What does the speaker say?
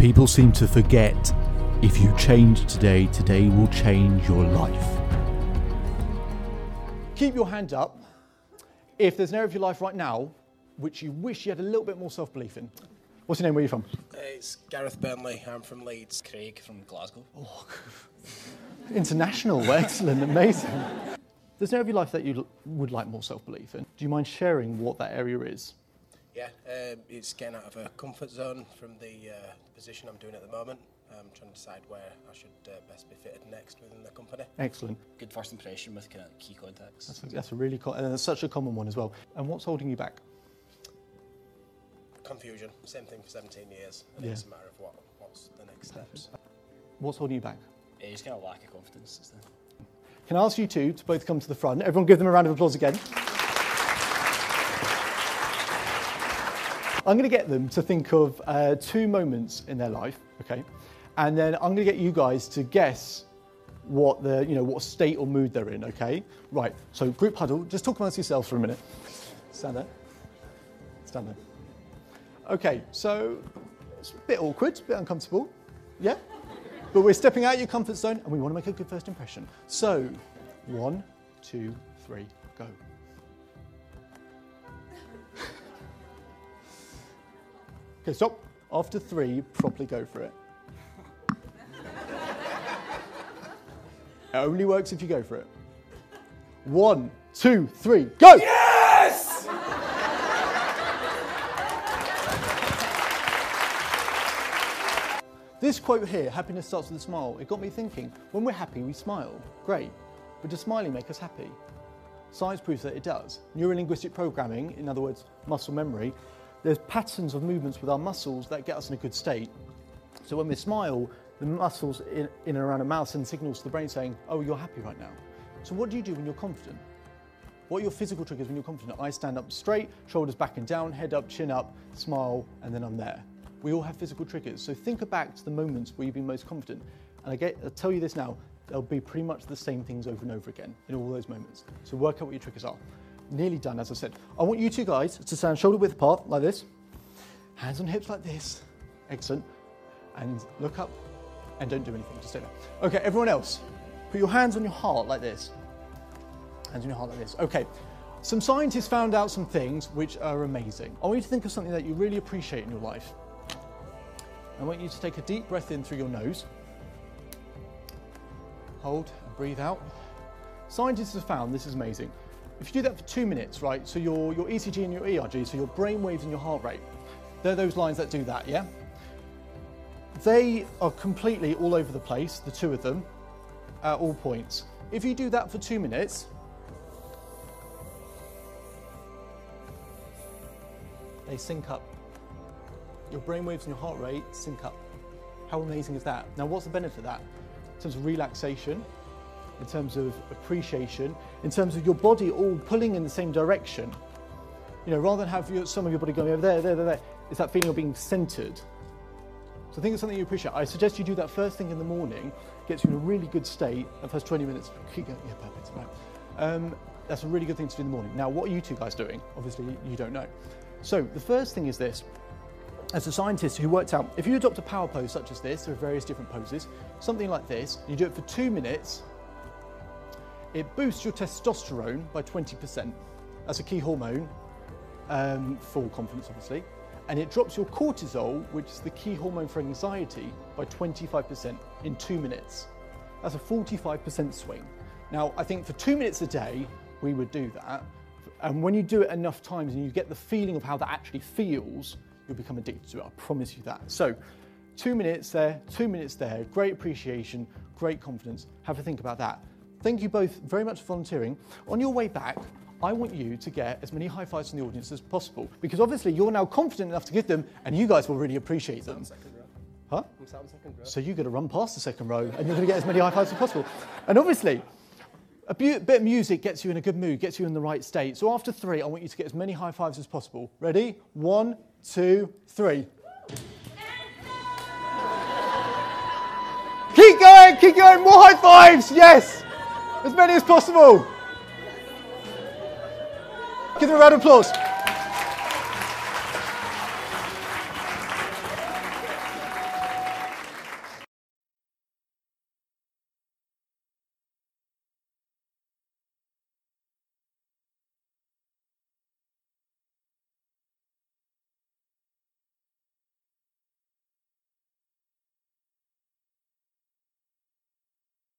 People seem to forget if you change today, today will change your life. Keep your hand up if there's an area of your life right now which you wish you had a little bit more self belief in. What's your name? Where are you from? It's Gareth Burnley. I'm from Leeds. Craig from Glasgow. Oh, International, excellent, amazing. There's an area of your life that you l- would like more self belief in. Do you mind sharing what that area is? Yeah, um, it's getting out of a comfort zone from the uh, position I'm doing at the moment. I'm trying to decide where I should uh, best be fitted next within the company. Excellent. Good first impression with kind of key contacts. That's a, that's a really co- and it's such a common one as well. And what's holding you back? Confusion, same thing for 17 years. And Yeah. it's a matter of what, what's the next steps. What's holding you back? Yeah, just kind of lack of confidence. Is the, Can I ask you two to both come to the front? Everyone give them a round of applause again. I'm going to get them to think of uh, two moments in their life, okay? And then I'm going to get you guys to guess what the, you know, what state or mood they're in, okay? Right, so group huddle, just talk amongst yourselves for a minute. Stand there. Stand there. Okay, so it's a bit awkward, a bit uncomfortable, yeah? But we're stepping out your comfort zone and we want to make a good first impression. So, one, two, three, go. Okay, stop. After three, properly go for it. it only works if you go for it. One, two, three, go! Yes! this quote here, happiness starts with a smile, it got me thinking, when we're happy, we smile. Great. But does smiling make us happy? Science proves that it does. Neurolinguistic programming, in other words, muscle memory, there's patterns of movements with our muscles that get us in a good state. So when we smile, the muscles in, in and around our mouth send signals to the brain saying, oh, you're happy right now. So what do you do when you're confident? What are your physical triggers when you're confident? I stand up straight, shoulders back and down, head up, chin up, smile, and then I'm there. We all have physical triggers. So think back to the moments where you've been most confident. And I get, I'll tell you this now, they'll be pretty much the same things over and over again in all those moments. So work out what your triggers are. Nearly done, as I said. I want you two guys to stand shoulder width apart, like this. Hands on hips like this. Excellent. And look up and don't do anything, just stay there. Okay, everyone else, put your hands on your heart like this. Hands on your heart like this. Okay. Some scientists found out some things which are amazing. I want you to think of something that you really appreciate in your life. I want you to take a deep breath in through your nose. Hold and breathe out. Scientists have found this is amazing. If you do that for two minutes, right, so your, your ECG and your ERG, so your brain waves and your heart rate, they're those lines that do that, yeah? They are completely all over the place, the two of them, at all points. If you do that for two minutes, they sync up. Your brain waves and your heart rate sync up. How amazing is that? Now, what's the benefit of that? In terms of relaxation, in terms of appreciation, in terms of your body all pulling in the same direction. You know, rather than have your, some of your body going over there, there, there, there, it's that feeling of being centered. So I think it's something you appreciate. I suggest you do that first thing in the morning, gets you in a really good state. The first 20 minutes, keep going. Yeah, perfect. Right. Um, that's a really good thing to do in the morning. Now, what are you two guys doing? Obviously, you don't know. So the first thing is this. As a scientist who worked out, if you adopt a power pose such as this, there are various different poses, something like this, you do it for two minutes, it boosts your testosterone by 20%. That's a key hormone um, for confidence, obviously. And it drops your cortisol, which is the key hormone for anxiety, by 25% in two minutes. That's a 45% swing. Now, I think for two minutes a day, we would do that. And when you do it enough times and you get the feeling of how that actually feels, you'll become addicted to it. I promise you that. So, two minutes there, two minutes there, great appreciation, great confidence. Have a think about that. Thank you both very much for volunteering. On your way back, I want you to get as many high fives from the audience as possible because obviously you're now confident enough to give them and you guys will really appreciate them. Huh? I'm sat on second row. So you're going to run past the second row and you're going to get as many high fives as possible. And obviously, a bit of music gets you in a good mood, gets you in the right state. So after three, I want you to get as many high fives as possible. Ready? One, two, three. Keep going, keep going, more high fives, yes! As many as possible. Give them a round of applause.